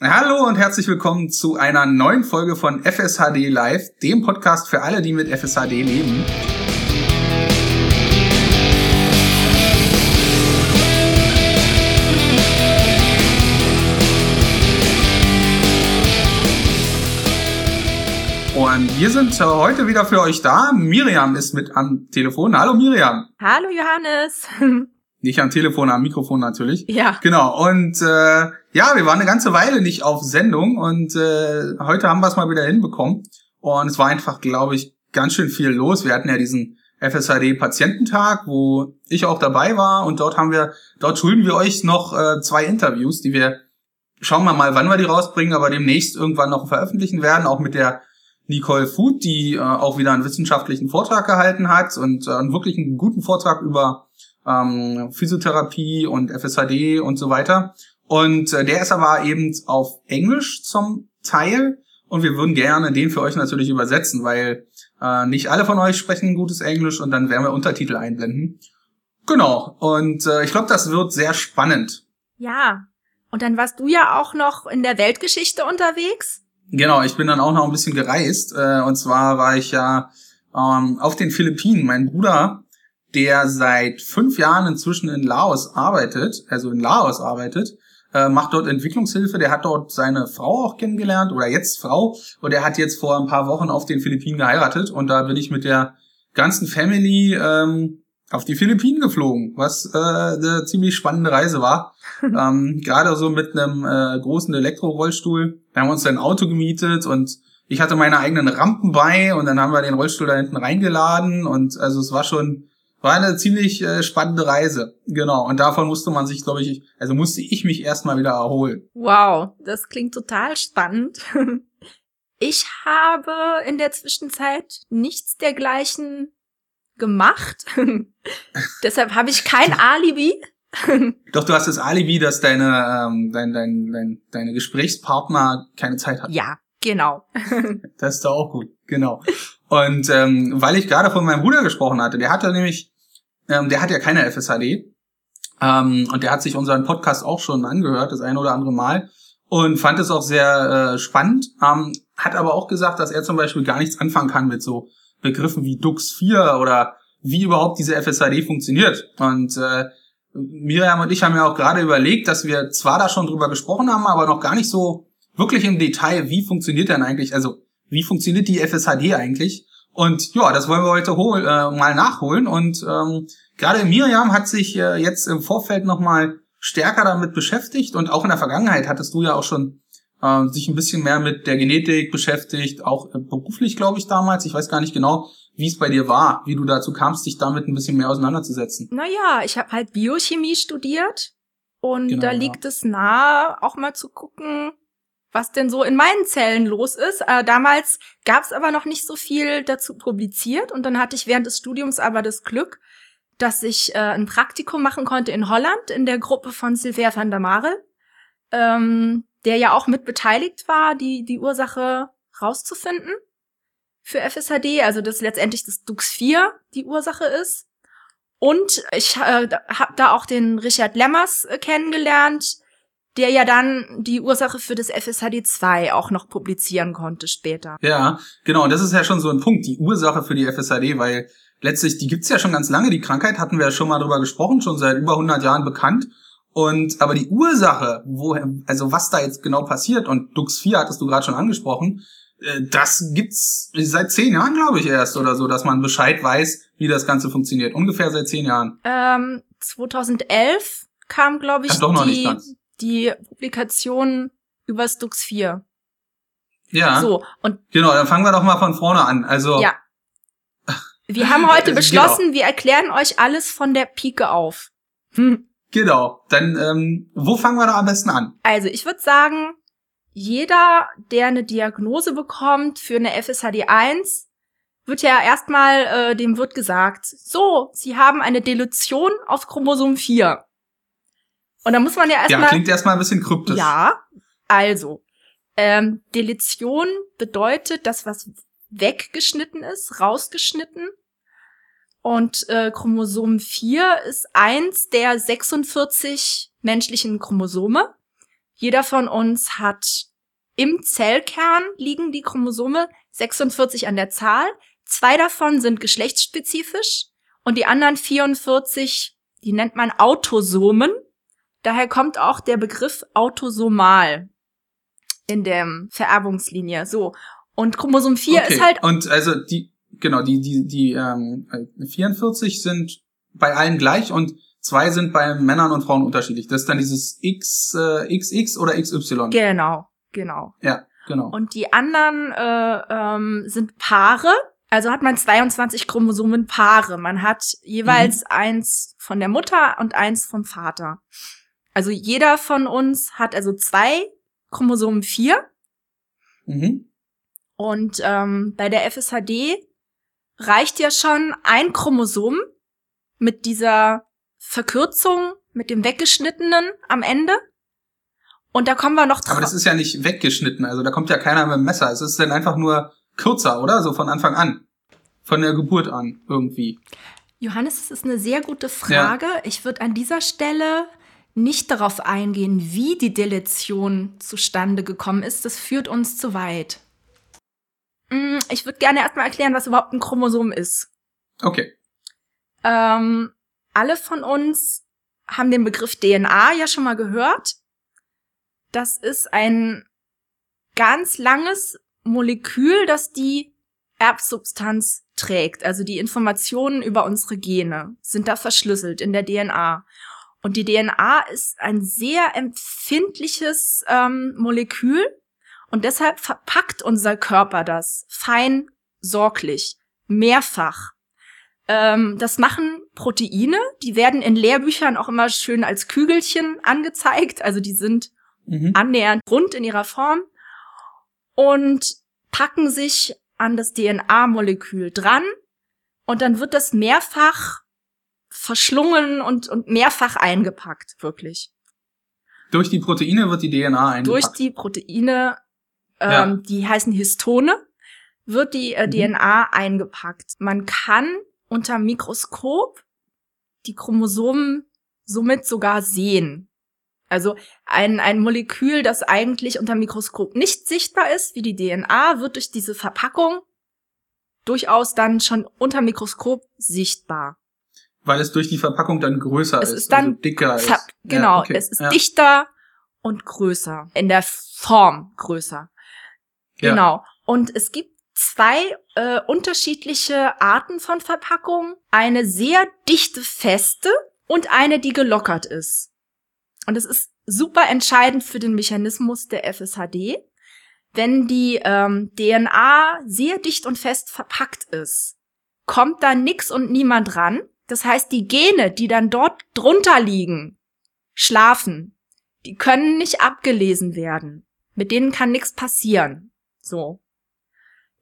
Hallo und herzlich willkommen zu einer neuen Folge von FSHD Live, dem Podcast für alle, die mit FSHD leben. Und wir sind heute wieder für euch da. Miriam ist mit am Telefon. Hallo Miriam. Hallo Johannes. Nicht am Telefon, am Mikrofon natürlich. Ja. Genau. Und äh, ja, wir waren eine ganze Weile nicht auf Sendung und äh, heute haben wir es mal wieder hinbekommen. Und es war einfach, glaube ich, ganz schön viel los. Wir hatten ja diesen FSHD-Patiententag, wo ich auch dabei war und dort haben wir, dort schulden wir euch noch äh, zwei Interviews, die wir, schauen wir mal, wann wir die rausbringen, aber demnächst irgendwann noch veröffentlichen werden, auch mit der Nicole Food, die äh, auch wieder einen wissenschaftlichen Vortrag gehalten hat und äh, einen wirklich einen guten Vortrag über ähm, Physiotherapie und FSHD und so weiter. Und äh, der ist aber eben auf Englisch zum Teil und wir würden gerne den für euch natürlich übersetzen, weil äh, nicht alle von euch sprechen gutes Englisch und dann werden wir Untertitel einblenden. Genau, und äh, ich glaube, das wird sehr spannend. Ja, und dann warst du ja auch noch in der Weltgeschichte unterwegs. Genau, ich bin dann auch noch ein bisschen gereist. Äh, und zwar war ich ja ähm, auf den Philippinen. Mein Bruder der seit fünf Jahren inzwischen in Laos arbeitet, also in Laos arbeitet, äh, macht dort Entwicklungshilfe. Der hat dort seine Frau auch kennengelernt oder jetzt Frau und er hat jetzt vor ein paar Wochen auf den Philippinen geheiratet und da bin ich mit der ganzen Family ähm, auf die Philippinen geflogen, was äh, eine ziemlich spannende Reise war. ähm, Gerade so mit einem äh, großen Elektrorollstuhl. Wir haben uns ein Auto gemietet und ich hatte meine eigenen Rampen bei und dann haben wir den Rollstuhl da hinten reingeladen und also es war schon war eine ziemlich äh, spannende Reise. Genau. Und davon musste man sich, glaube ich, also musste ich mich erstmal wieder erholen. Wow, das klingt total spannend. Ich habe in der Zwischenzeit nichts dergleichen gemacht. Deshalb habe ich kein Alibi. Doch, du hast das Alibi, dass deine, ähm, dein, dein, dein, deine Gesprächspartner keine Zeit hat. Ja, genau. das ist doch auch gut, genau. Und ähm, weil ich gerade von meinem Bruder gesprochen hatte, der hatte nämlich, ähm, der hat ja keine FSHD. Ähm, und der hat sich unseren Podcast auch schon angehört, das eine oder andere Mal. Und fand es auch sehr äh, spannend. Ähm, hat aber auch gesagt, dass er zum Beispiel gar nichts anfangen kann mit so Begriffen wie Dux 4 oder wie überhaupt diese FSHD funktioniert. Und äh, Miriam und ich haben ja auch gerade überlegt, dass wir zwar da schon drüber gesprochen haben, aber noch gar nicht so wirklich im Detail, wie funktioniert denn eigentlich, also wie funktioniert die FSHD eigentlich? Und ja, das wollen wir heute hol, äh, mal nachholen. Und ähm, gerade Miriam hat sich äh, jetzt im Vorfeld nochmal stärker damit beschäftigt und auch in der Vergangenheit hattest du ja auch schon äh, sich ein bisschen mehr mit der Genetik beschäftigt, auch äh, beruflich, glaube ich, damals. Ich weiß gar nicht genau, wie es bei dir war, wie du dazu kamst, dich damit ein bisschen mehr auseinanderzusetzen. Naja, ich habe halt Biochemie studiert und genau, da liegt ja. es nahe, auch mal zu gucken, was denn so in meinen Zellen los ist. Äh, damals gab es aber noch nicht so viel dazu publiziert und dann hatte ich während des Studiums aber das Glück, dass ich äh, ein Praktikum machen konnte in Holland in der Gruppe von Sylvain van der Mare, ähm, der ja auch mit beteiligt war, die, die Ursache rauszufinden für FSHD, also dass letztendlich das Dux4 die Ursache ist. Und ich äh, habe da auch den Richard Lemmers äh, kennengelernt, der ja dann die Ursache für das FSHD2 auch noch publizieren konnte später. Ja, genau. Und das ist ja schon so ein Punkt, die Ursache für die FSHD, weil letztlich, die gibt's ja schon ganz lange. Die Krankheit hatten wir ja schon mal drüber gesprochen, schon seit über 100 Jahren bekannt. Und aber die Ursache, wo, also was da jetzt genau passiert, und Dux 4 hattest du gerade schon angesprochen, äh, das gibt's seit zehn Jahren, glaube ich, erst oder so, dass man Bescheid weiß, wie das Ganze funktioniert. Ungefähr seit zehn Jahren. Ähm, 2011 kam, glaube ich, Ach, die, die Publikation über Stux 4. Ja. So, und. Genau, dann fangen wir doch mal von vorne an. Also. Ja. Wir haben heute genau. beschlossen, genau. wir erklären euch alles von der Pike auf. Hm. Genau. Dann, ähm, wo fangen wir da am besten an? Also, ich würde sagen, jeder, der eine Diagnose bekommt für eine FSHD 1, wird ja erstmal, äh, dem wird gesagt, so, Sie haben eine Dilution auf Chromosom 4. Und da muss man ja erstmal. Ja, klingt erstmal ein bisschen kryptisch. Ja, also. Ähm, Deletion bedeutet, dass was weggeschnitten ist, rausgeschnitten. Und äh, Chromosom 4 ist eins der 46 menschlichen Chromosome. Jeder von uns hat im Zellkern liegen die Chromosome 46 an der Zahl. Zwei davon sind geschlechtsspezifisch und die anderen 44, die nennt man Autosomen. Daher kommt auch der Begriff autosomal in der Vererbungslinie. So. Und Chromosom 4 okay. ist halt. Und also die, genau, die, die, die ähm, 44 sind bei allen gleich und zwei sind bei Männern und Frauen unterschiedlich. Das ist dann dieses X, äh, XX oder XY. Genau, genau. Ja, genau. Und die anderen äh, ähm, sind Paare. Also hat man 22 Chromosomenpaare. Man hat jeweils mhm. eins von der Mutter und eins vom Vater. Also jeder von uns hat also zwei Chromosomen 4. Mhm. Und ähm, bei der FSHD reicht ja schon ein Chromosom mit dieser Verkürzung, mit dem weggeschnittenen am Ende. Und da kommen wir noch drauf. Aber das ist ja nicht weggeschnitten, also da kommt ja keiner mit dem Messer. Es ist dann einfach nur kürzer, oder? So von Anfang an. Von der Geburt an, irgendwie. Johannes, das ist eine sehr gute Frage. Ja. Ich würde an dieser Stelle nicht darauf eingehen, wie die Deletion zustande gekommen ist. Das führt uns zu weit. Mm, ich würde gerne erstmal erklären, was überhaupt ein Chromosom ist. Okay. Ähm, alle von uns haben den Begriff DNA ja schon mal gehört. Das ist ein ganz langes Molekül, das die Erbsubstanz trägt. Also die Informationen über unsere Gene sind da verschlüsselt in der DNA. Und die DNA ist ein sehr empfindliches ähm, Molekül. Und deshalb verpackt unser Körper das fein sorglich, mehrfach. Ähm, das machen Proteine, die werden in Lehrbüchern auch immer schön als Kügelchen angezeigt, also die sind mhm. annähernd rund in ihrer Form. Und packen sich an das DNA-Molekül dran. Und dann wird das mehrfach verschlungen und, und mehrfach eingepackt, wirklich. Durch die Proteine wird die DNA eingepackt. Durch die Proteine, ähm, ja. die heißen Histone, wird die äh, mhm. DNA eingepackt. Man kann unter Mikroskop die Chromosomen somit sogar sehen. Also ein, ein Molekül, das eigentlich unter Mikroskop nicht sichtbar ist, wie die DNA, wird durch diese Verpackung durchaus dann schon unter Mikroskop sichtbar. Weil es durch die Verpackung dann größer es ist, ist dann also dicker ist. Genau, ja, okay. es ist ja. dichter und größer. In der Form größer. Genau. Ja. Und es gibt zwei äh, unterschiedliche Arten von Verpackung. Eine sehr dichte, feste und eine, die gelockert ist. Und es ist super entscheidend für den Mechanismus der FSHD. Wenn die ähm, DNA sehr dicht und fest verpackt ist, kommt da nix und niemand ran. Das heißt, die Gene, die dann dort drunter liegen, schlafen, die können nicht abgelesen werden. Mit denen kann nichts passieren. So.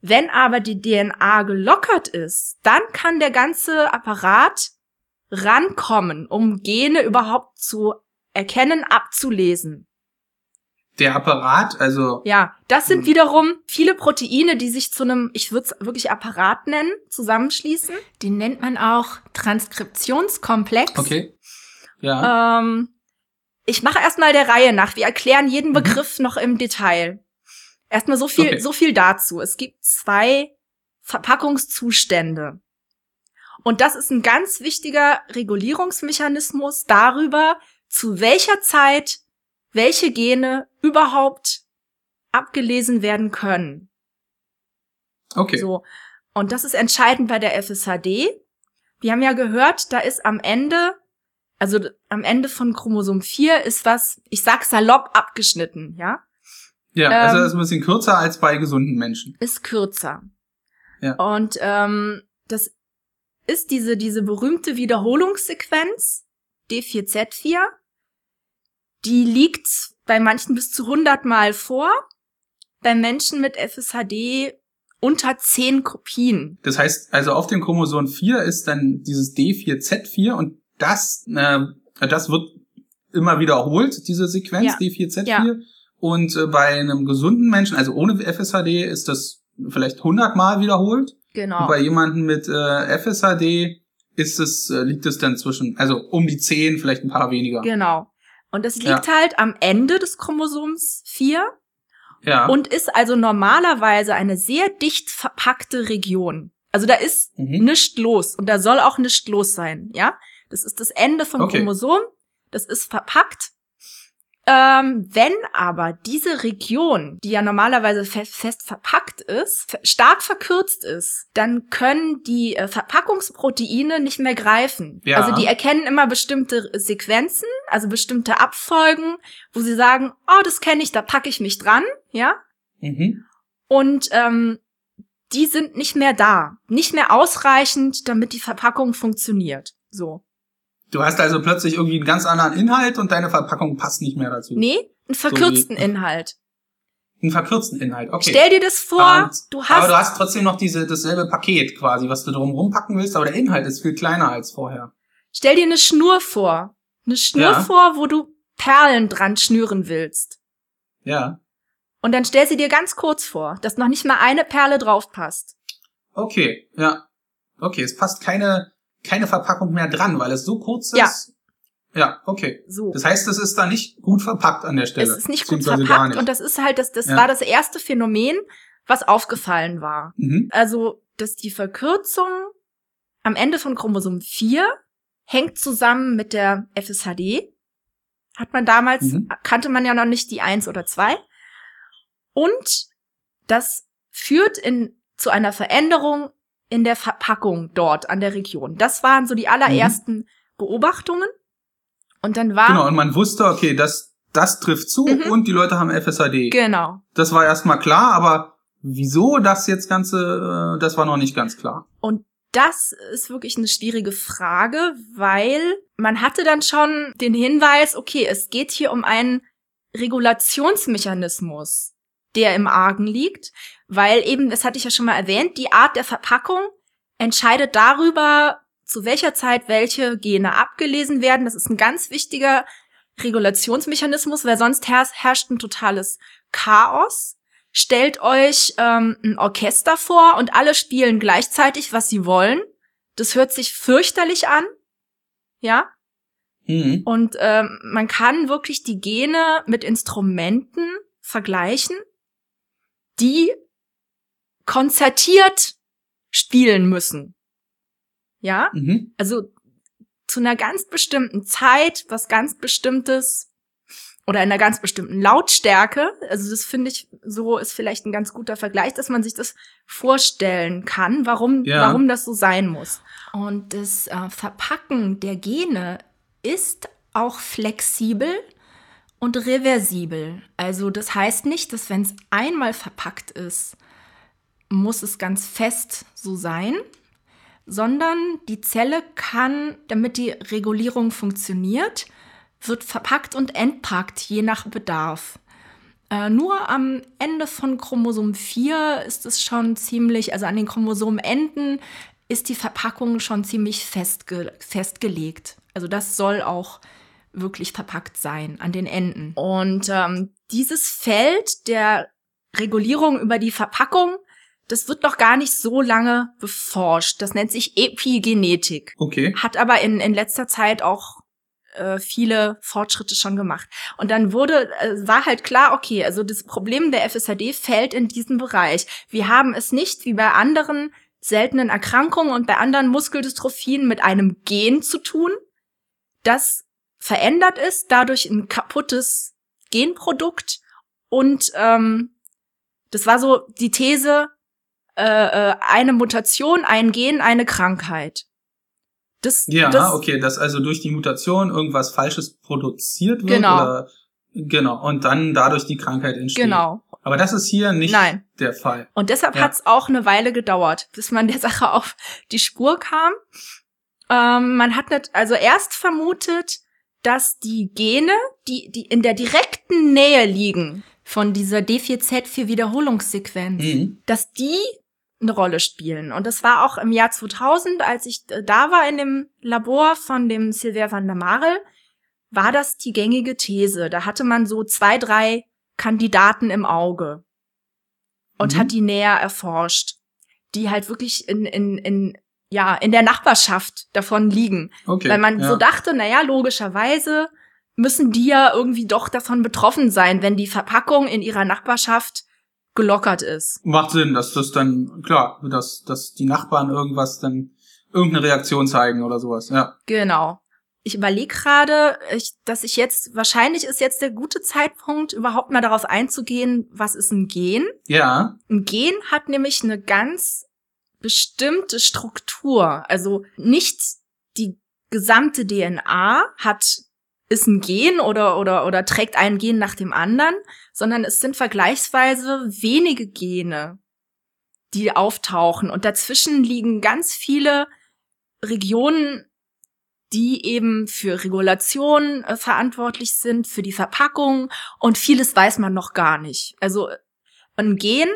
Wenn aber die DNA gelockert ist, dann kann der ganze Apparat rankommen, um Gene überhaupt zu erkennen, abzulesen. Der Apparat, also. Ja, das sind hm. wiederum viele Proteine, die sich zu einem, ich würde es wirklich Apparat nennen, zusammenschließen. Den nennt man auch Transkriptionskomplex. Okay. Ja. Ähm, ich mache erstmal der Reihe nach. Wir erklären jeden mhm. Begriff mhm. noch im Detail. Erstmal so viel, okay. so viel dazu. Es gibt zwei Verpackungszustände. Und das ist ein ganz wichtiger Regulierungsmechanismus darüber, zu welcher Zeit welche Gene überhaupt abgelesen werden können. Okay. So. Und das ist entscheidend bei der FSHD. Wir haben ja gehört, da ist am Ende, also am Ende von Chromosom 4 ist was, ich sag salopp abgeschnitten, ja? Ja, also ähm, also das ist ein bisschen kürzer als bei gesunden Menschen. Ist kürzer. Ja. Und ähm, das ist diese, diese berühmte Wiederholungssequenz D4Z4 die liegt bei manchen bis zu 100 Mal vor, bei Menschen mit FSHD unter 10 Kopien. Das heißt, also auf dem Chromosom 4 ist dann dieses D4Z4 und das, äh, das wird immer wiederholt, diese Sequenz ja. D4Z4. Ja. Und äh, bei einem gesunden Menschen, also ohne FSHD, ist das vielleicht 100 Mal wiederholt. Genau. Und bei jemandem mit äh, FSHD ist es, äh, liegt es dann zwischen, also um die 10, vielleicht ein paar weniger. Genau. Und das liegt ja. halt am Ende des Chromosoms 4 ja. und ist also normalerweise eine sehr dicht verpackte Region. Also da ist mhm. nichts los und da soll auch nichts los sein, ja? Das ist das Ende vom okay. Chromosom, das ist verpackt ähm, wenn aber diese Region, die ja normalerweise fest, fest verpackt ist, stark verkürzt ist, dann können die äh, Verpackungsproteine nicht mehr greifen. Ja. Also die erkennen immer bestimmte Sequenzen, also bestimmte Abfolgen, wo sie sagen, oh, das kenne ich, da packe ich mich dran, ja. Mhm. Und ähm, die sind nicht mehr da, nicht mehr ausreichend, damit die Verpackung funktioniert. So. Du hast also plötzlich irgendwie einen ganz anderen Inhalt und deine Verpackung passt nicht mehr dazu. Nee, einen verkürzten so Inhalt. Einen verkürzten Inhalt, okay. Stell dir das vor, und, du hast. Aber du hast trotzdem noch diese, dasselbe Paket quasi, was du drum rumpacken willst, aber der Inhalt ist viel kleiner als vorher. Stell dir eine Schnur vor. Eine Schnur ja. vor, wo du Perlen dran schnüren willst. Ja. Und dann stell sie dir ganz kurz vor, dass noch nicht mal eine Perle drauf passt. Okay, ja. Okay, es passt keine, keine Verpackung mehr dran, weil es so kurz ist. Ja. Ja, okay. So. Das heißt, es ist da nicht gut verpackt an der Stelle. Es ist nicht gut verpackt nicht. und das ist halt, das, das ja. war das erste Phänomen, was aufgefallen war. Mhm. Also, dass die Verkürzung am Ende von Chromosom 4 hängt zusammen mit der FSHD. Hat man damals, mhm. kannte man ja noch nicht die 1 oder 2. Und das führt in, zu einer Veränderung in der Verpackung dort an der Region. Das waren so die allerersten mhm. Beobachtungen. Und dann war. Genau, und man wusste, okay, das, das trifft zu mhm. und die Leute haben FSAD. Genau. Das war erstmal klar, aber wieso das jetzt Ganze, äh, das war noch nicht ganz klar. Und das ist wirklich eine schwierige Frage, weil man hatte dann schon den Hinweis, okay, es geht hier um einen Regulationsmechanismus, der im Argen liegt weil eben, das hatte ich ja schon mal erwähnt, die Art der Verpackung entscheidet darüber, zu welcher Zeit welche Gene abgelesen werden. Das ist ein ganz wichtiger Regulationsmechanismus, weil sonst herrscht ein totales Chaos. Stellt euch ähm, ein Orchester vor und alle spielen gleichzeitig, was sie wollen. Das hört sich fürchterlich an. Ja. Mhm. Und ähm, man kann wirklich die Gene mit Instrumenten vergleichen, die konzertiert spielen müssen. Ja? Mhm. Also zu einer ganz bestimmten Zeit, was ganz bestimmtes oder in einer ganz bestimmten Lautstärke. Also das finde ich so ist vielleicht ein ganz guter Vergleich, dass man sich das vorstellen kann, warum ja. warum das so sein muss. Und das äh, Verpacken der Gene ist auch flexibel und reversibel. Also das heißt nicht, dass wenn es einmal verpackt ist, muss es ganz fest so sein, sondern die Zelle kann, damit die Regulierung funktioniert, wird verpackt und entpackt, je nach Bedarf. Äh, nur am Ende von Chromosom 4 ist es schon ziemlich, also an den Chromosomenenden ist die Verpackung schon ziemlich festge festgelegt. Also das soll auch wirklich verpackt sein an den Enden. Und ähm, dieses Feld der Regulierung über die Verpackung das wird noch gar nicht so lange beforscht. Das nennt sich Epigenetik. Okay. Hat aber in, in letzter Zeit auch äh, viele Fortschritte schon gemacht. Und dann wurde, äh, war halt klar, okay, also das Problem der FSHD fällt in diesen Bereich. Wir haben es nicht wie bei anderen seltenen Erkrankungen und bei anderen Muskeldystrophien mit einem Gen zu tun, das verändert ist, dadurch ein kaputtes Genprodukt. Und ähm, das war so die These, äh, äh, eine Mutation, ein Gen, eine Krankheit. Das, ja, das, okay, dass also durch die Mutation irgendwas Falsches produziert wird genau. oder genau und dann dadurch die Krankheit entsteht. Genau. Aber das ist hier nicht Nein. der Fall. Und deshalb ja. hat es auch eine Weile gedauert, bis man der Sache auf die Spur kam. Ähm, man hat nicht, also erst vermutet, dass die Gene, die, die in der direkten Nähe liegen von dieser D4Z4 mhm. dass die eine Rolle spielen. Und das war auch im Jahr 2000, als ich da war in dem Labor von dem Sylvain van der Marel, war das die gängige These. Da hatte man so zwei, drei Kandidaten im Auge und mhm. hat die näher erforscht, die halt wirklich in, in, in, ja, in der Nachbarschaft davon liegen. Okay, Weil man ja. so dachte, naja, logischerweise müssen die ja irgendwie doch davon betroffen sein, wenn die Verpackung in ihrer Nachbarschaft gelockert ist. Macht Sinn, dass das dann, klar, dass, dass die Nachbarn irgendwas dann, irgendeine Reaktion zeigen oder sowas, ja. Genau. Ich überlege gerade, dass ich jetzt, wahrscheinlich ist jetzt der gute Zeitpunkt, überhaupt mal darauf einzugehen, was ist ein Gen? Ja. Ein Gen hat nämlich eine ganz bestimmte Struktur. Also nicht die gesamte DNA hat ist ein Gen oder, oder, oder trägt ein Gen nach dem anderen, sondern es sind vergleichsweise wenige Gene, die auftauchen. Und dazwischen liegen ganz viele Regionen, die eben für Regulation äh, verantwortlich sind, für die Verpackung und vieles weiß man noch gar nicht. Also ein Gen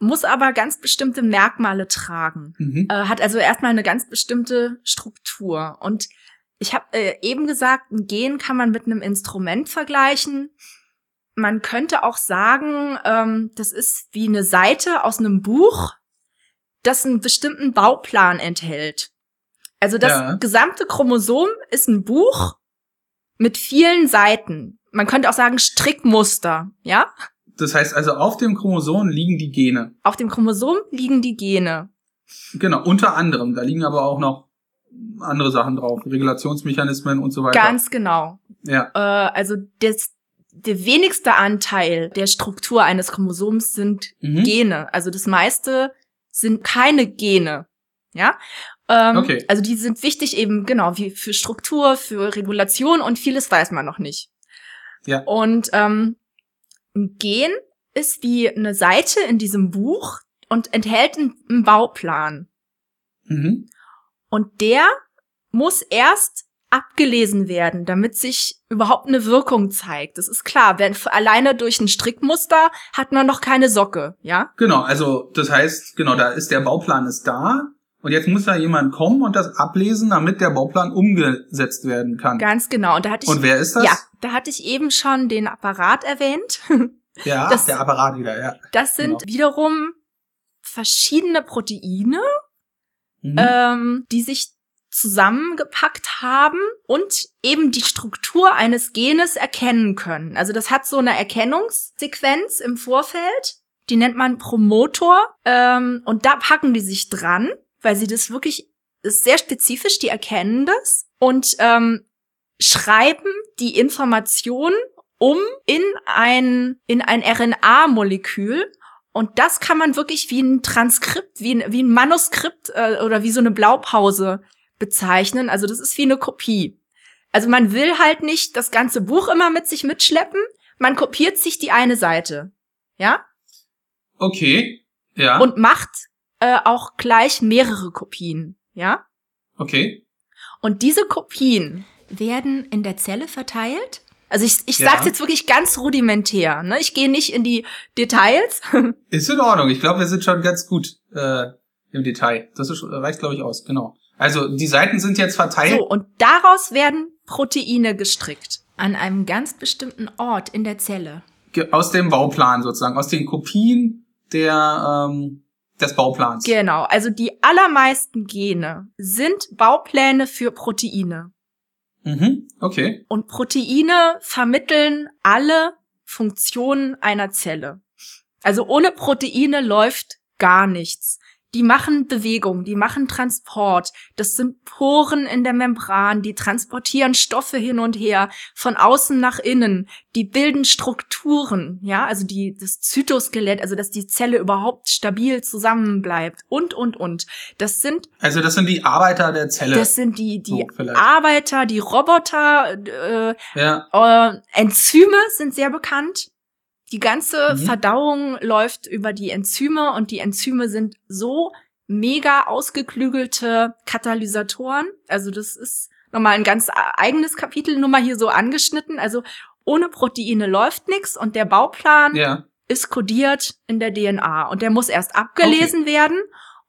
muss aber ganz bestimmte Merkmale tragen, mhm. äh, hat also erstmal eine ganz bestimmte Struktur. Und ich habe äh, eben gesagt, ein Gen kann man mit einem Instrument vergleichen. Man könnte auch sagen, ähm, das ist wie eine Seite aus einem Buch, das einen bestimmten Bauplan enthält. Also das ja. gesamte Chromosom ist ein Buch mit vielen Seiten. Man könnte auch sagen Strickmuster, ja? Das heißt also, auf dem Chromosom liegen die Gene. Auf dem Chromosom liegen die Gene. Genau, unter anderem. Da liegen aber auch noch andere Sachen drauf, Regulationsmechanismen und so weiter. Ganz genau. Ja. Äh, also das, der wenigste Anteil der Struktur eines Chromosoms sind mhm. Gene. Also das meiste sind keine Gene. Ja. Ähm, okay. Also die sind wichtig eben genau wie für Struktur, für Regulation und vieles weiß man noch nicht. Ja. Und ähm, ein Gen ist wie eine Seite in diesem Buch und enthält einen Bauplan. Mhm. Und der muss erst abgelesen werden, damit sich überhaupt eine Wirkung zeigt. Das ist klar, wenn alleine durch ein Strickmuster hat man noch keine Socke, ja? Genau, also das heißt, genau, da ist der Bauplan ist da und jetzt muss da jemand kommen und das ablesen, damit der Bauplan umgesetzt werden kann. Ganz genau. Und da hatte ich Und wer ist das? Ja, da hatte ich eben schon den Apparat erwähnt. Ja, das, der Apparat wieder, ja. Das sind genau. wiederum verschiedene Proteine, mhm. ähm, die sich zusammengepackt haben und eben die Struktur eines Genes erkennen können. Also das hat so eine Erkennungssequenz im Vorfeld, die nennt man Promotor ähm, und da packen die sich dran, weil sie das wirklich ist sehr spezifisch, die erkennen das und ähm, schreiben die Information um in ein in ein RNA-Molekül und das kann man wirklich wie ein Transkript, wie ein, wie ein Manuskript äh, oder wie so eine Blaupause bezeichnen. Also das ist wie eine Kopie. Also man will halt nicht das ganze Buch immer mit sich mitschleppen. Man kopiert sich die eine Seite. Ja? Okay. Ja. Und macht äh, auch gleich mehrere Kopien. Ja? Okay. Und diese Kopien werden in der Zelle verteilt also ich, ich ja. sag's jetzt wirklich ganz rudimentär. Ne? Ich gehe nicht in die Details. Ist in Ordnung. Ich glaube, wir sind schon ganz gut äh, im Detail. Das ist, reicht, glaube ich, aus. Genau. Also die Seiten sind jetzt verteilt. So, und daraus werden Proteine gestrickt. An einem ganz bestimmten Ort in der Zelle. Aus dem Bauplan sozusagen, aus den Kopien der ähm, des Bauplans. Genau, also die allermeisten Gene sind Baupläne für Proteine. Mhm, okay. Und Proteine vermitteln alle Funktionen einer Zelle. Also ohne Proteine läuft gar nichts. Die machen Bewegung, die machen Transport. Das sind Poren in der Membran, die transportieren Stoffe hin und her, von außen nach innen. Die bilden Strukturen, ja, also die, das Zytoskelett, also dass die Zelle überhaupt stabil zusammenbleibt und, und, und. Das sind. Also das sind die Arbeiter der Zelle. Das sind die, die so, Arbeiter, die Roboter, äh, ja. äh, Enzyme sind sehr bekannt. Die ganze mhm. Verdauung läuft über die Enzyme und die Enzyme sind so mega ausgeklügelte Katalysatoren. Also das ist nochmal ein ganz eigenes Kapitel, nur mal hier so angeschnitten. Also ohne Proteine läuft nichts und der Bauplan ja. ist kodiert in der DNA und der muss erst abgelesen okay. werden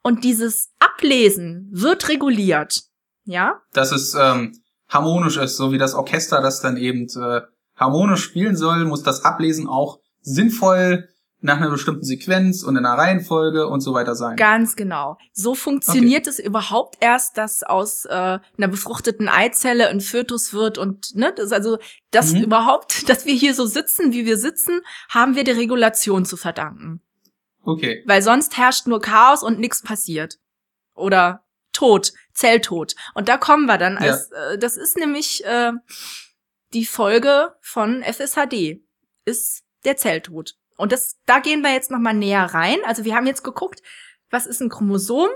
und dieses Ablesen wird reguliert. Ja? Dass es ähm, harmonisch ist, so wie das Orchester das dann eben äh, harmonisch spielen soll, muss das Ablesen auch sinnvoll nach einer bestimmten Sequenz und in einer Reihenfolge und so weiter sein. Ganz genau. So funktioniert okay. es überhaupt erst, dass aus äh, einer befruchteten Eizelle ein Fötus wird und ne, das also das mhm. überhaupt, dass wir hier so sitzen, wie wir sitzen, haben wir der Regulation zu verdanken. Okay. Weil sonst herrscht nur Chaos und nichts passiert. Oder Tod, Zelltod. Und da kommen wir dann. Als, ja. äh, das ist nämlich äh, die Folge von FSHD. Ist der Zelltod. Und das, da gehen wir jetzt noch mal näher rein. Also wir haben jetzt geguckt, was ist ein Chromosom,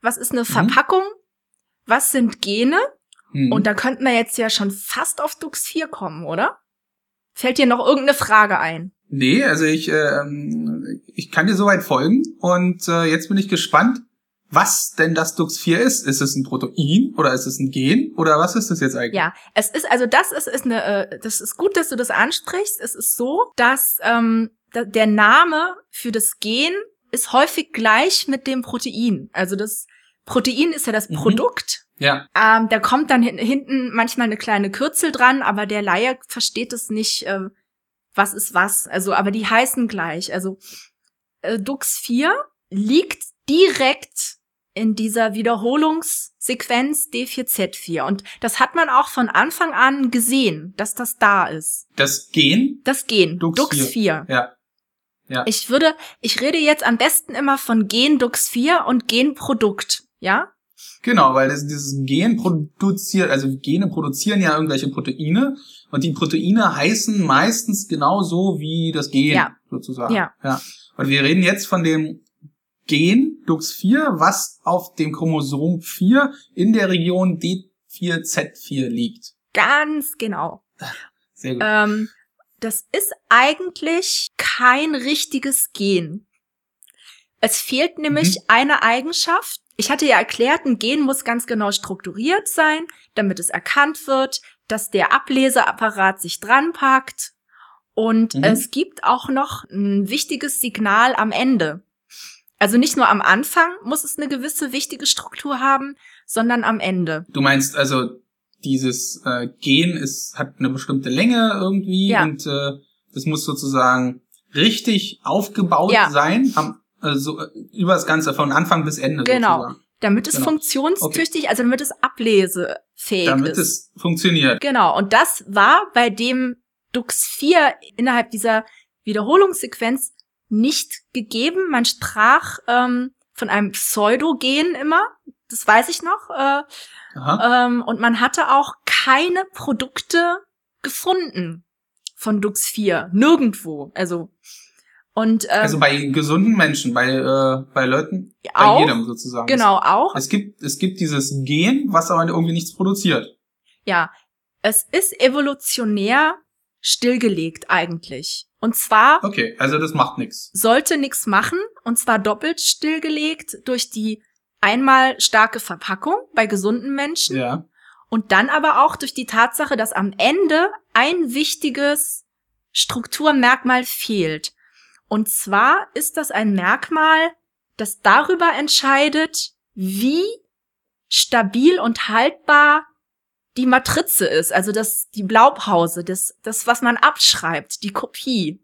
was ist eine mhm. Verpackung, was sind Gene. Mhm. Und da könnten wir jetzt ja schon fast auf Dux 4 kommen, oder? Fällt dir noch irgendeine Frage ein? Nee, also ich, äh, ich kann dir soweit folgen und äh, jetzt bin ich gespannt, was denn das Dux4 ist. Ist es ein Protein oder ist es ein Gen oder was ist das jetzt eigentlich? Ja, es ist also das ist, ist eine, äh, das ist gut, dass du das ansprichst. Es ist so, dass ähm, der Name für das Gen ist häufig gleich mit dem Protein. Also das Protein ist ja das mhm. Produkt. Ja. Ähm, da kommt dann hinten manchmal eine kleine Kürzel dran, aber der Laie versteht es nicht, äh, was ist was. Also, aber die heißen gleich. Also äh, Dux 4 liegt direkt in dieser Wiederholungssequenz D4Z4. Und das hat man auch von Anfang an gesehen, dass das da ist. Das Gen? Das Gen. Dux, Dux 4. 4. Ja. Ja. Ich würde, ich rede jetzt am besten immer von Gen Dux 4 und Genprodukt, ja? Genau, weil das, dieses Gen produziert, also Gene produzieren ja irgendwelche Proteine und die Proteine heißen meistens genauso wie das Gen ja. sozusagen. Ja. ja. Und wir reden jetzt von dem Gen DUX4, was auf dem Chromosom 4 in der Region D4Z4 liegt. Ganz genau. Sehr gut. Ähm, das ist eigentlich kein richtiges Gen. Es fehlt nämlich mhm. eine Eigenschaft. Ich hatte ja erklärt, ein Gen muss ganz genau strukturiert sein, damit es erkannt wird, dass der Ableseapparat sich dran packt. Und mhm. es gibt auch noch ein wichtiges Signal am Ende. Also nicht nur am Anfang muss es eine gewisse wichtige Struktur haben, sondern am Ende. Du meinst also, dieses äh, Gen ist, hat eine bestimmte Länge irgendwie ja. und äh, das muss sozusagen richtig aufgebaut ja. sein, am, also über das Ganze von Anfang bis Ende. Genau. Sozusagen. Damit es genau. funktionstüchtig, okay. also damit es ablesefähig damit ist. Damit es funktioniert. Genau. Und das war bei dem Dux 4 innerhalb dieser Wiederholungssequenz nicht gegeben. Man sprach ähm, von einem Pseudogen immer, das weiß ich noch. Äh, ähm, und man hatte auch keine Produkte gefunden von Dux 4. Nirgendwo. Also und, ähm, also bei gesunden Menschen, bei, äh, bei Leuten, auch, bei jedem sozusagen. Genau, auch. Es gibt, es gibt dieses Gen, was aber irgendwie nichts produziert. Ja, es ist evolutionär stillgelegt eigentlich. Und zwar. Okay, also das macht nichts. Sollte nichts machen, und zwar doppelt stillgelegt durch die einmal starke Verpackung bei gesunden Menschen. Ja. Und dann aber auch durch die Tatsache, dass am Ende ein wichtiges Strukturmerkmal fehlt. Und zwar ist das ein Merkmal, das darüber entscheidet, wie stabil und haltbar die Matrize ist, also das, die Blaupause, das, das, was man abschreibt, die Kopie.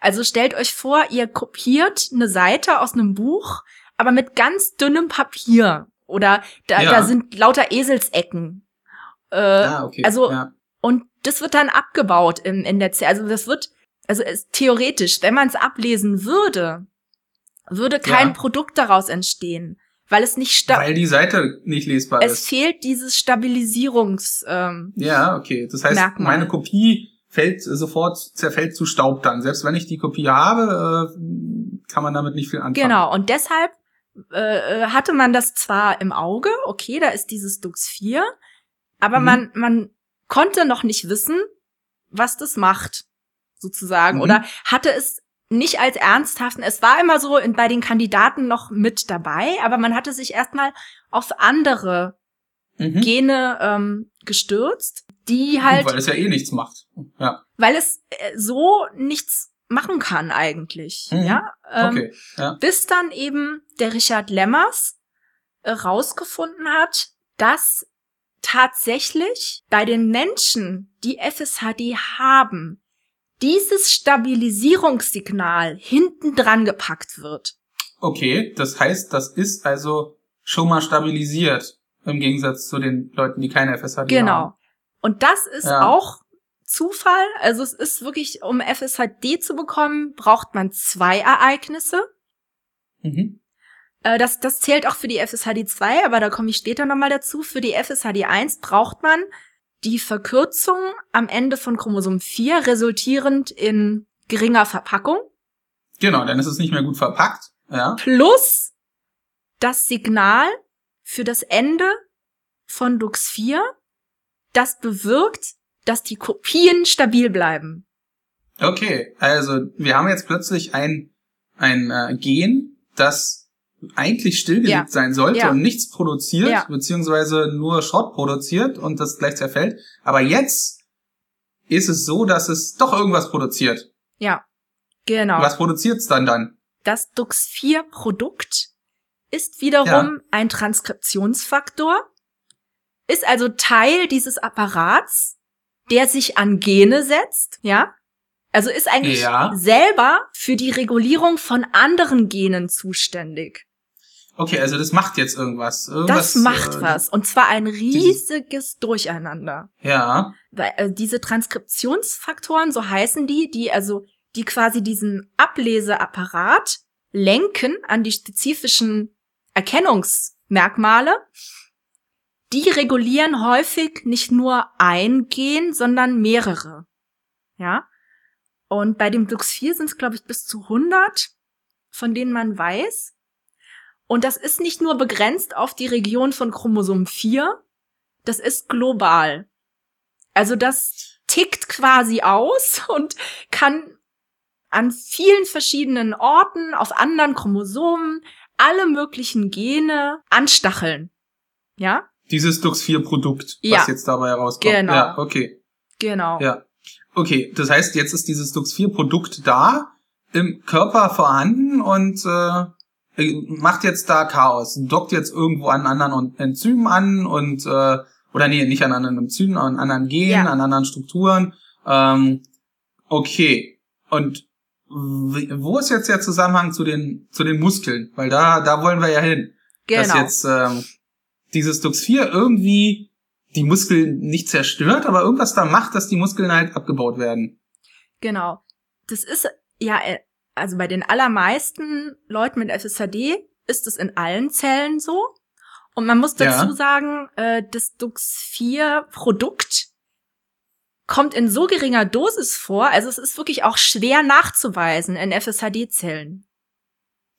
Also stellt euch vor, ihr kopiert eine Seite aus einem Buch, aber mit ganz dünnem Papier. Oder da, ja. da sind lauter Eselsecken. Äh, ah, okay. Also, ja. und das wird dann abgebaut in, in der Also das wird, also es, theoretisch, wenn man es ablesen würde, würde kein ja. Produkt daraus entstehen weil es nicht sta weil die Seite nicht lesbar es ist. Es fehlt dieses Stabilisierungs ähm, Ja, okay. Das heißt, Merkmal. meine Kopie fällt sofort zerfällt zu Staub dann. Selbst wenn ich die Kopie habe, äh, kann man damit nicht viel anfangen. Genau. Und deshalb äh, hatte man das zwar im Auge, okay, da ist dieses Dux 4, aber mhm. man man konnte noch nicht wissen, was das macht sozusagen mhm. oder hatte es nicht als ernsthaften. Es war immer so in, bei den Kandidaten noch mit dabei, aber man hatte sich erstmal auf andere mhm. Gene ähm, gestürzt, die halt. Weil es ja eh nichts macht. Ja. Weil es äh, so nichts machen kann eigentlich. Mhm. Ja? Ähm, okay. ja. Bis dann eben der Richard Lemmers äh, rausgefunden hat, dass tatsächlich bei den Menschen, die FSHD haben, dieses Stabilisierungssignal hinten dran gepackt wird. Okay, das heißt, das ist also schon mal stabilisiert im Gegensatz zu den Leuten, die keine FSHD genau. haben. Genau. Und das ist ja. auch Zufall. Also es ist wirklich, um FSHD zu bekommen, braucht man zwei Ereignisse. Mhm. Äh, das, das zählt auch für die FSHD 2, aber da komme ich später nochmal dazu. Für die FSHD 1 braucht man die Verkürzung am Ende von Chromosom 4 resultierend in geringer Verpackung. Genau, dann ist es nicht mehr gut verpackt. Ja. Plus das Signal für das Ende von Dux 4, das bewirkt, dass die Kopien stabil bleiben. Okay, also wir haben jetzt plötzlich ein, ein äh, Gen, das eigentlich stillgelegt ja. sein sollte ja. und nichts produziert, ja. beziehungsweise nur Schrott produziert und das gleich zerfällt. Aber jetzt ist es so, dass es doch irgendwas produziert. Ja, genau. Was produziert's dann dann? Das Dux4-Produkt ist wiederum ein Transkriptionsfaktor, ist also Teil dieses Apparats, der sich an Gene setzt, ja? Also ist eigentlich ja. selber für die Regulierung von anderen Genen zuständig. Okay, also das macht jetzt irgendwas. irgendwas das macht äh, was. Und zwar ein riesiges Durcheinander. Ja. Weil äh, diese Transkriptionsfaktoren, so heißen die, die also, die quasi diesen Ableseapparat lenken an die spezifischen Erkennungsmerkmale, die regulieren häufig nicht nur ein Gen, sondern mehrere. Ja. Und bei dem Dux4 sind es, glaube ich, bis zu 100, von denen man weiß. Und das ist nicht nur begrenzt auf die Region von Chromosom 4, das ist global. Also das tickt quasi aus und kann an vielen verschiedenen Orten, auf anderen Chromosomen, alle möglichen Gene anstacheln. Ja? Dieses Dux4-Produkt, was ja. jetzt dabei herauskommt. Genau. Ja, okay. Genau. Ja. Okay, das heißt, jetzt ist dieses Dux4-Produkt da, im Körper vorhanden und äh, macht jetzt da Chaos, dockt jetzt irgendwo an anderen Enzymen an und äh, oder nee, nicht an anderen Enzymen, an anderen Genen, ja. an anderen Strukturen. Ähm, okay. Und wo ist jetzt der Zusammenhang zu den zu den Muskeln? Weil da da wollen wir ja hin. Genau. Dass jetzt ähm, dieses Dux4 irgendwie die Muskeln nicht zerstört, aber irgendwas da macht, dass die Muskeln halt abgebaut werden. Genau. Das ist ja äh, also bei den allermeisten Leuten mit FSHD ist es in allen Zellen so. Und man muss dazu ja. sagen, äh, das Dux4-Produkt kommt in so geringer Dosis vor, also es ist wirklich auch schwer nachzuweisen in FSHD-Zellen.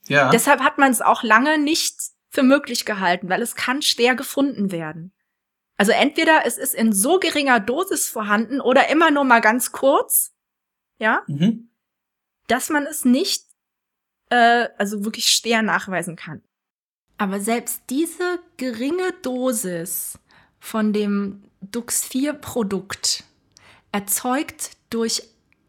Ja. Deshalb hat man es auch lange nicht für möglich gehalten, weil es kann schwer gefunden werden. Also entweder es ist in so geringer Dosis vorhanden oder immer nur mal ganz kurz, ja. Mhm dass man es nicht, äh, also wirklich schwer nachweisen kann. Aber selbst diese geringe Dosis von dem Dux4-Produkt erzeugt durch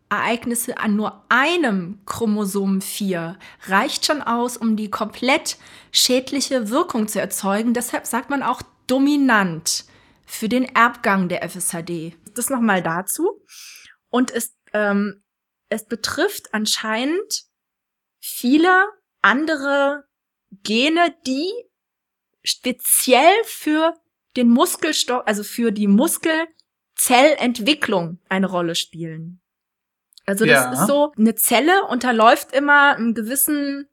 Ereignisse an nur einem Chromosom 4 reicht schon aus, um die komplett schädliche Wirkung zu erzeugen. Deshalb sagt man auch dominant für den Erbgang der FSHD. Das nochmal dazu. Und es ähm, es betrifft anscheinend viele andere Gene, die speziell für den Muskelstoff, also für die Muskelzellentwicklung eine Rolle spielen. Also das ja. ist so, eine Zelle unterläuft immer einen gewissen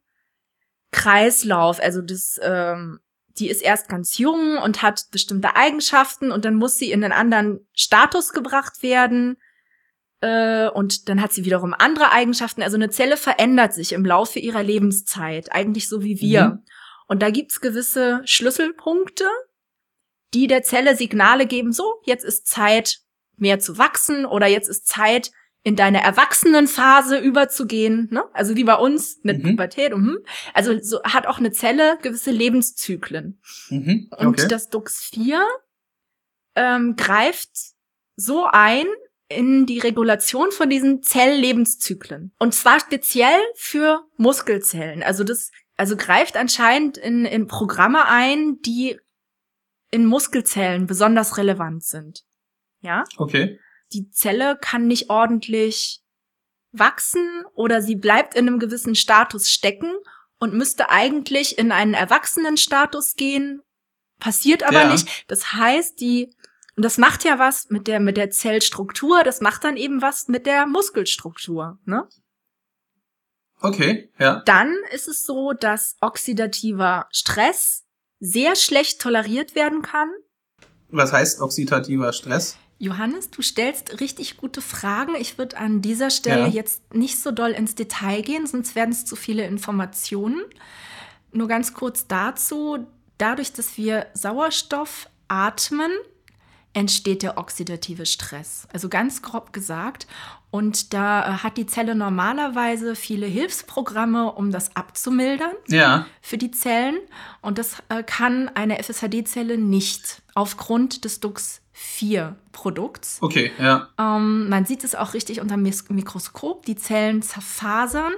Kreislauf. Also das, ähm, die ist erst ganz jung und hat bestimmte Eigenschaften und dann muss sie in einen anderen Status gebracht werden äh, und dann hat sie wiederum andere Eigenschaften. Also eine Zelle verändert sich im Laufe ihrer Lebenszeit, eigentlich so wie wir. Mhm. Und da gibt's gewisse Schlüsselpunkte, die der Zelle Signale geben, so, jetzt ist Zeit, mehr zu wachsen oder jetzt ist Zeit, in deine Erwachsenenphase überzugehen, ne? Also wie bei uns mit mhm. Pubertät. Mhm. Also so hat auch eine Zelle gewisse Lebenszyklen. Mhm. Okay. Und das DUX4 ähm, greift so ein in die Regulation von diesen Zelllebenszyklen. Und zwar speziell für Muskelzellen. Also das, also greift anscheinend in, in Programme ein, die in Muskelzellen besonders relevant sind. Ja? Okay. Die Zelle kann nicht ordentlich wachsen oder sie bleibt in einem gewissen Status stecken und müsste eigentlich in einen Erwachsenenstatus gehen, passiert aber ja. nicht. Das heißt, die und das macht ja was mit der mit der Zellstruktur, das macht dann eben was mit der Muskelstruktur, ne? Okay, ja. Dann ist es so, dass oxidativer Stress sehr schlecht toleriert werden kann. Was heißt oxidativer Stress? Johannes, du stellst richtig gute Fragen. Ich würde an dieser Stelle ja. jetzt nicht so doll ins Detail gehen, sonst werden es zu viele Informationen. Nur ganz kurz dazu. Dadurch, dass wir Sauerstoff atmen, entsteht der oxidative Stress. Also ganz grob gesagt. Und da äh, hat die Zelle normalerweise viele Hilfsprogramme, um das abzumildern ja. für die Zellen. Und das äh, kann eine FSHD-Zelle nicht aufgrund des DUX4-Produkts. Okay, ja. Ähm, man sieht es auch richtig unter dem Mikroskop. Die Zellen zerfasern,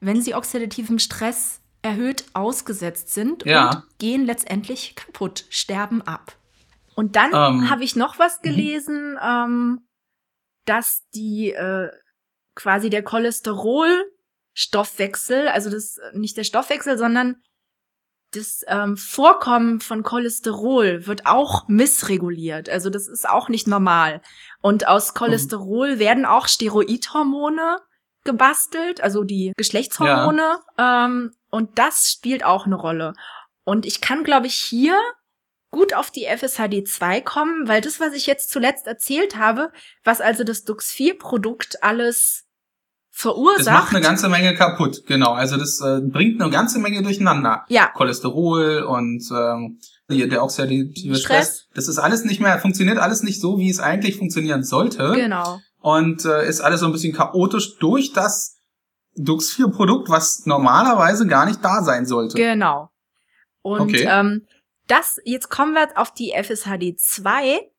wenn sie oxidativem Stress erhöht ausgesetzt sind ja. und gehen letztendlich kaputt, sterben ab. Und dann ähm, habe ich noch was mhm. gelesen, ähm, dass die äh, quasi der Cholesterolstoffwechsel, also das nicht der Stoffwechsel, sondern das ähm, Vorkommen von Cholesterol wird auch missreguliert. Also das ist auch nicht normal. Und aus Cholesterol mhm. werden auch Steroidhormone gebastelt, also die Geschlechtshormone. Ja. Ähm, und das spielt auch eine Rolle. Und ich kann, glaube ich, hier gut auf die FSHD 2 kommen, weil das, was ich jetzt zuletzt erzählt habe, was also das Dux4-Produkt alles verursacht. Das macht eine ganze Menge kaputt, genau. Also das äh, bringt eine ganze Menge durcheinander. Ja. Cholesterol und ähm, der oxidative Stress. Stress. Das ist alles nicht mehr, funktioniert alles nicht so, wie es eigentlich funktionieren sollte. Genau. Und äh, ist alles so ein bisschen chaotisch durch das Dux4-Produkt, was normalerweise gar nicht da sein sollte. Genau. Und okay. ähm, das, jetzt kommen wir auf die FSHD 2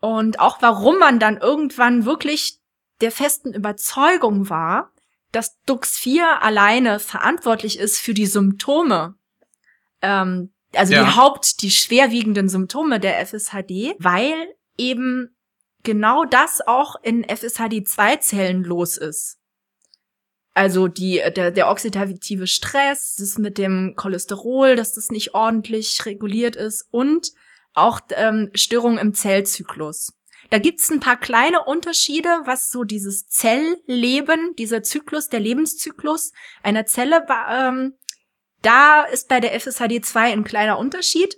und auch warum man dann irgendwann wirklich der festen Überzeugung war, dass Dux 4 alleine verantwortlich ist für die Symptome, ähm, also ja. die Haupt, die schwerwiegenden Symptome der FSHD, weil eben genau das auch in FSHD2-Zellen los ist. Also die, der, der oxidative Stress, das mit dem Cholesterol, dass das nicht ordentlich reguliert ist und auch ähm, Störungen im Zellzyklus. Da gibt's ein paar kleine Unterschiede, was so dieses Zellleben, dieser Zyklus, der Lebenszyklus einer Zelle, ähm, da ist bei der FSHD2 ein kleiner Unterschied.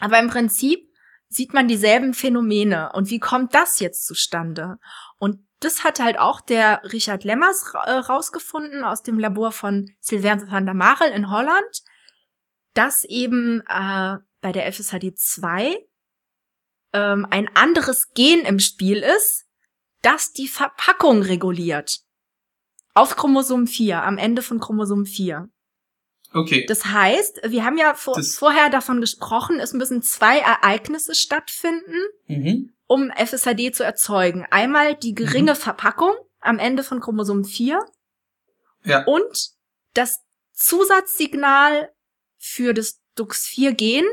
Aber im Prinzip sieht man dieselben Phänomene. Und wie kommt das jetzt zustande? Und das hat halt auch der Richard Lemmers äh, rausgefunden aus dem Labor von Sylvain van der Marel in Holland, dass eben äh, bei der FSHD2 ähm, ein anderes Gen im Spiel ist, das die Verpackung reguliert. Auf Chromosom 4, am Ende von Chromosom 4. Okay. Das heißt, wir haben ja vor, vorher davon gesprochen, es müssen zwei Ereignisse stattfinden. Mhm um FSHD zu erzeugen. Einmal die geringe mhm. Verpackung am Ende von Chromosom 4 ja. und das Zusatzsignal für das DUX4-Gen,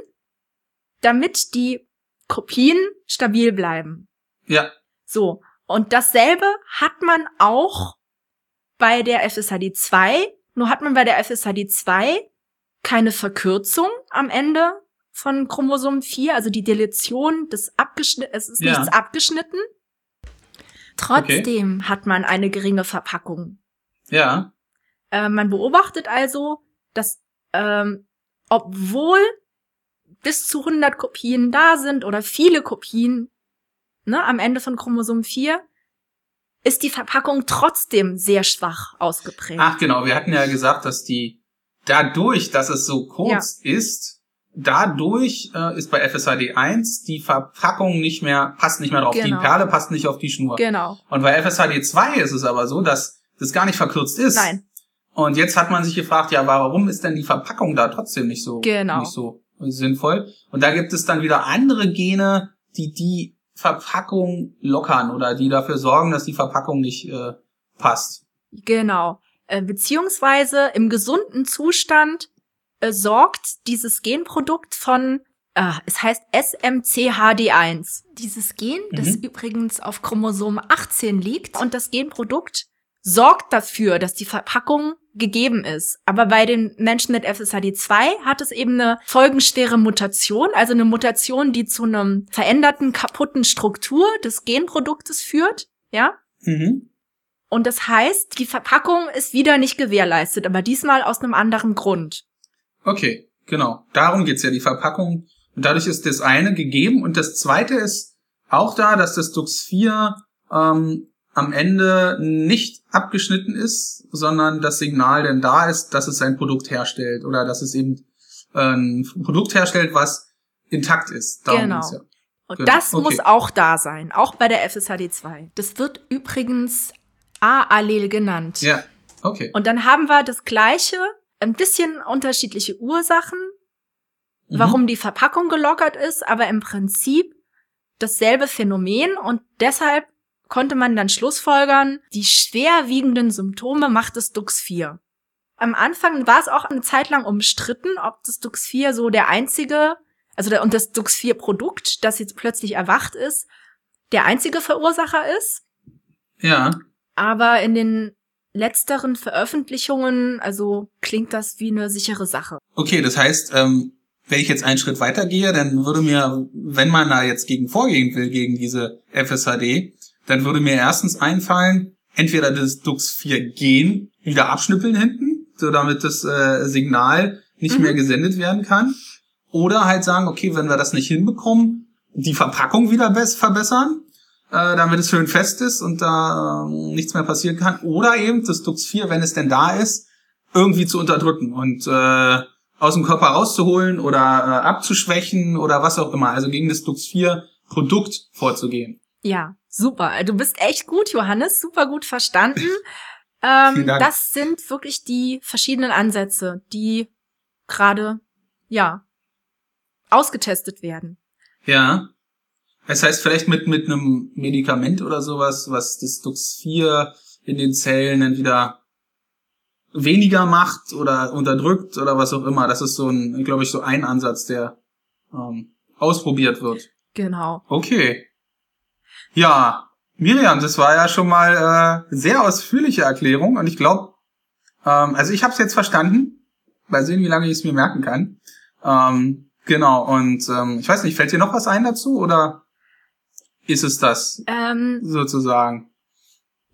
damit die Kopien stabil bleiben. Ja. So. Und dasselbe hat man auch bei der FSHD 2, nur hat man bei der FSHD 2 keine Verkürzung am Ende von Chromosom 4, also die Deletion des abgeschnitten, es ist ja. nichts abgeschnitten. Trotzdem okay. hat man eine geringe Verpackung. Ja. Äh, man beobachtet also, dass ähm, obwohl bis zu 100 Kopien da sind oder viele Kopien ne, am Ende von Chromosom 4, ist die Verpackung trotzdem sehr schwach ausgeprägt. Ach genau, wir hatten ja gesagt, dass die dadurch, dass es so kurz ja. ist, dadurch äh, ist bei FSHD 1 die Verpackung nicht mehr, passt nicht mehr drauf. Genau. Die Perle passt nicht auf die Schnur. Genau. Und bei FSHD 2 ist es aber so, dass das gar nicht verkürzt ist. Nein. Und jetzt hat man sich gefragt, ja, warum ist denn die Verpackung da trotzdem nicht so, genau. nicht so sinnvoll? Und da gibt es dann wieder andere Gene, die die Verpackung lockern oder die dafür sorgen, dass die Verpackung nicht äh, passt. Genau. Äh, beziehungsweise im gesunden Zustand äh, sorgt dieses Genprodukt von, äh, es heißt SMCHD1. Dieses Gen, mhm. das übrigens auf Chromosom 18 liegt und das Genprodukt sorgt dafür, dass die Verpackung gegeben ist. Aber bei den Menschen mit FSHD2 hat es eben eine folgenschwere Mutation, also eine Mutation, die zu einem veränderten, kaputten Struktur des Genproduktes führt, ja? Mhm. Und das heißt, die Verpackung ist wieder nicht gewährleistet, aber diesmal aus einem anderen Grund. Okay, genau. Darum geht's ja, die Verpackung. Und dadurch ist das eine gegeben. Und das zweite ist auch da, dass das Dux4 ähm, am Ende nicht abgeschnitten ist, sondern das Signal denn da ist, dass es ein Produkt herstellt oder dass es eben ein Produkt herstellt, was intakt ist. Darum genau. Ja. Und genau. das okay. muss auch da sein, auch bei der FSHD2. Das wird übrigens A-Allel genannt. Ja, okay. Und dann haben wir das gleiche, ein bisschen unterschiedliche Ursachen, mhm. warum die Verpackung gelockert ist, aber im Prinzip dasselbe Phänomen und deshalb konnte man dann schlussfolgern, die schwerwiegenden Symptome macht das Dux 4. Am Anfang war es auch eine Zeit lang umstritten, ob das Dux 4 so der einzige, also der, und das Dux 4 Produkt, das jetzt plötzlich erwacht ist, der einzige Verursacher ist. Ja. Aber in den letzteren Veröffentlichungen, also klingt das wie eine sichere Sache. Okay, das heißt, ähm, wenn ich jetzt einen Schritt weitergehe, dann würde mir, wenn man da jetzt gegen vorgehen will, gegen diese FSHD, dann würde mir erstens einfallen, entweder das Dux 4 Gen wieder abschnippeln hinten, so damit das äh, Signal nicht mhm. mehr gesendet werden kann. Oder halt sagen, okay, wenn wir das nicht hinbekommen, die Verpackung wieder verbessern, äh, damit es schön fest ist und da äh, nichts mehr passieren kann. Oder eben das Dux 4, wenn es denn da ist, irgendwie zu unterdrücken und äh, aus dem Körper rauszuholen oder äh, abzuschwächen oder was auch immer. Also gegen das Dux 4 Produkt vorzugehen. Ja, super. Du bist echt gut, Johannes. Super gut verstanden. ähm, das sind wirklich die verschiedenen Ansätze, die gerade, ja, ausgetestet werden. Ja. Das heißt, vielleicht mit, mit einem Medikament oder sowas, was das Dux4 in den Zellen dann wieder weniger macht oder unterdrückt oder was auch immer. Das ist so ein, glaube ich, so ein Ansatz, der ähm, ausprobiert wird. Genau. Okay. Ja, Miriam, das war ja schon mal äh, sehr ausführliche Erklärung und ich glaube, ähm, also ich habe es jetzt verstanden. Mal sehen, wie lange ich es mir merken kann. Ähm, genau, und ähm, ich weiß nicht, fällt dir noch was ein dazu oder ist es das ähm, sozusagen?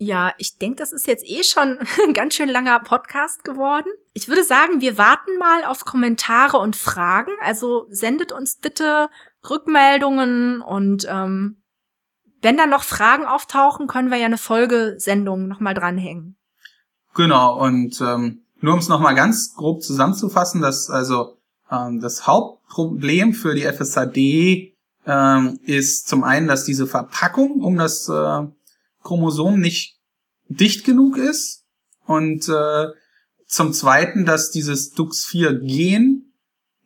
Ja, ich denke, das ist jetzt eh schon ein ganz schön langer Podcast geworden. Ich würde sagen, wir warten mal auf Kommentare und Fragen. Also sendet uns bitte Rückmeldungen und ähm, wenn dann noch Fragen auftauchen, können wir ja eine Folgesendung nochmal dranhängen. Genau, und ähm, nur um es nochmal ganz grob zusammenzufassen, dass also ähm, das Hauptproblem für die FSAD ähm, ist zum einen, dass diese Verpackung um das äh, Chromosom nicht dicht genug ist und äh, zum zweiten, dass dieses DUX4-Gen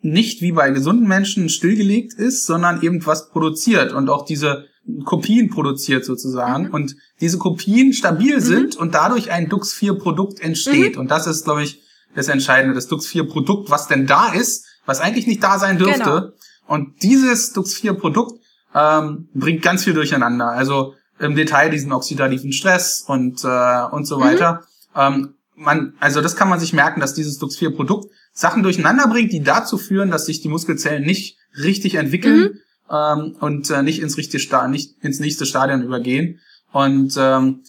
nicht wie bei gesunden Menschen stillgelegt ist, sondern eben was produziert und auch diese Kopien produziert sozusagen mhm. und diese Kopien stabil mhm. sind und dadurch ein Dux 4 Produkt entsteht. Mhm. Und das ist, glaube ich, das Entscheidende, das Dux 4 Produkt, was denn da ist, was eigentlich nicht da sein dürfte. Genau. Und dieses Dux 4 Produkt ähm, bringt ganz viel durcheinander. Also im Detail diesen oxidativen Stress und, äh, und so mhm. weiter. Ähm, man, also das kann man sich merken, dass dieses Dux 4 Produkt Sachen durcheinander bringt, die dazu führen, dass sich die Muskelzellen nicht richtig entwickeln mhm ähm, und äh, nicht ins richtige Sta nicht ins nächste Stadion übergehen und ähm,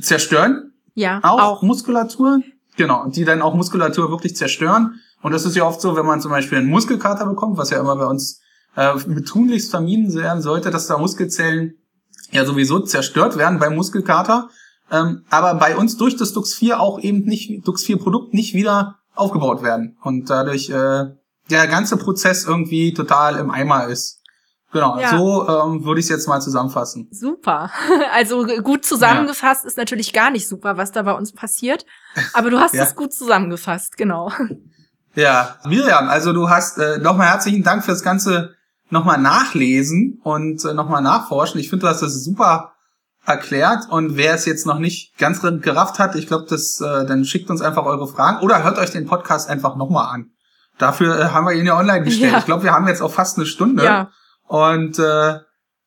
zerstören. Ja, auch, auch Muskulatur. Genau, die dann auch Muskulatur wirklich zerstören. Und das ist ja oft so, wenn man zum Beispiel einen Muskelkater bekommt, was ja immer bei uns äh, mit tunlichst vermieden werden sollte, dass da Muskelzellen ja sowieso zerstört werden beim Muskelkater. Ähm, aber bei uns durch das Dux4 auch eben nicht, Dux4-Produkt nicht wieder aufgebaut werden. Und dadurch äh, der ganze Prozess irgendwie total im Eimer ist. Genau, ja. so ähm, würde ich es jetzt mal zusammenfassen. Super. Also gut zusammengefasst ja. ist natürlich gar nicht super, was da bei uns passiert. Aber du hast ja. es gut zusammengefasst, genau. Ja, Miriam, also du hast äh, nochmal herzlichen Dank fürs ganze nochmal nachlesen und äh, nochmal nachforschen. Ich finde, du hast das super erklärt und wer es jetzt noch nicht ganz gerafft hat, ich glaube, das äh, dann schickt uns einfach eure Fragen oder hört euch den Podcast einfach nochmal an. Dafür äh, haben wir ihn ja online gestellt. Ja. Ich glaube, wir haben jetzt auch fast eine Stunde. Ja. Und äh,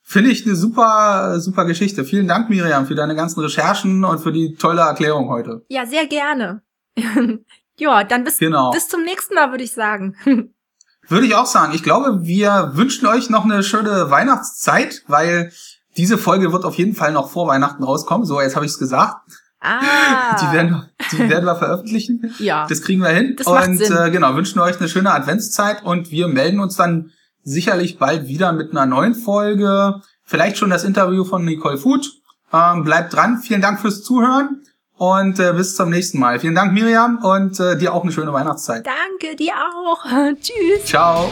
Finde ich eine super, super Geschichte. Vielen Dank, Miriam, für deine ganzen Recherchen und für die tolle Erklärung heute. Ja, sehr gerne. ja, dann bis, genau. bis zum nächsten Mal, würde ich sagen. würde ich auch sagen. Ich glaube, wir wünschen euch noch eine schöne Weihnachtszeit, weil diese Folge wird auf jeden Fall noch vor Weihnachten rauskommen. So, jetzt habe ich es gesagt. Ah. Die werden, die werden wir veröffentlichen. Ja. Das kriegen wir hin. Das macht und Sinn. Äh, genau, wünschen euch eine schöne Adventszeit und wir melden uns dann sicherlich bald wieder mit einer neuen Folge. Vielleicht schon das Interview von Nicole Food. Ähm, bleibt dran. Vielen Dank fürs Zuhören und äh, bis zum nächsten Mal. Vielen Dank, Miriam, und äh, dir auch eine schöne Weihnachtszeit. Danke, dir auch. Tschüss. Ciao.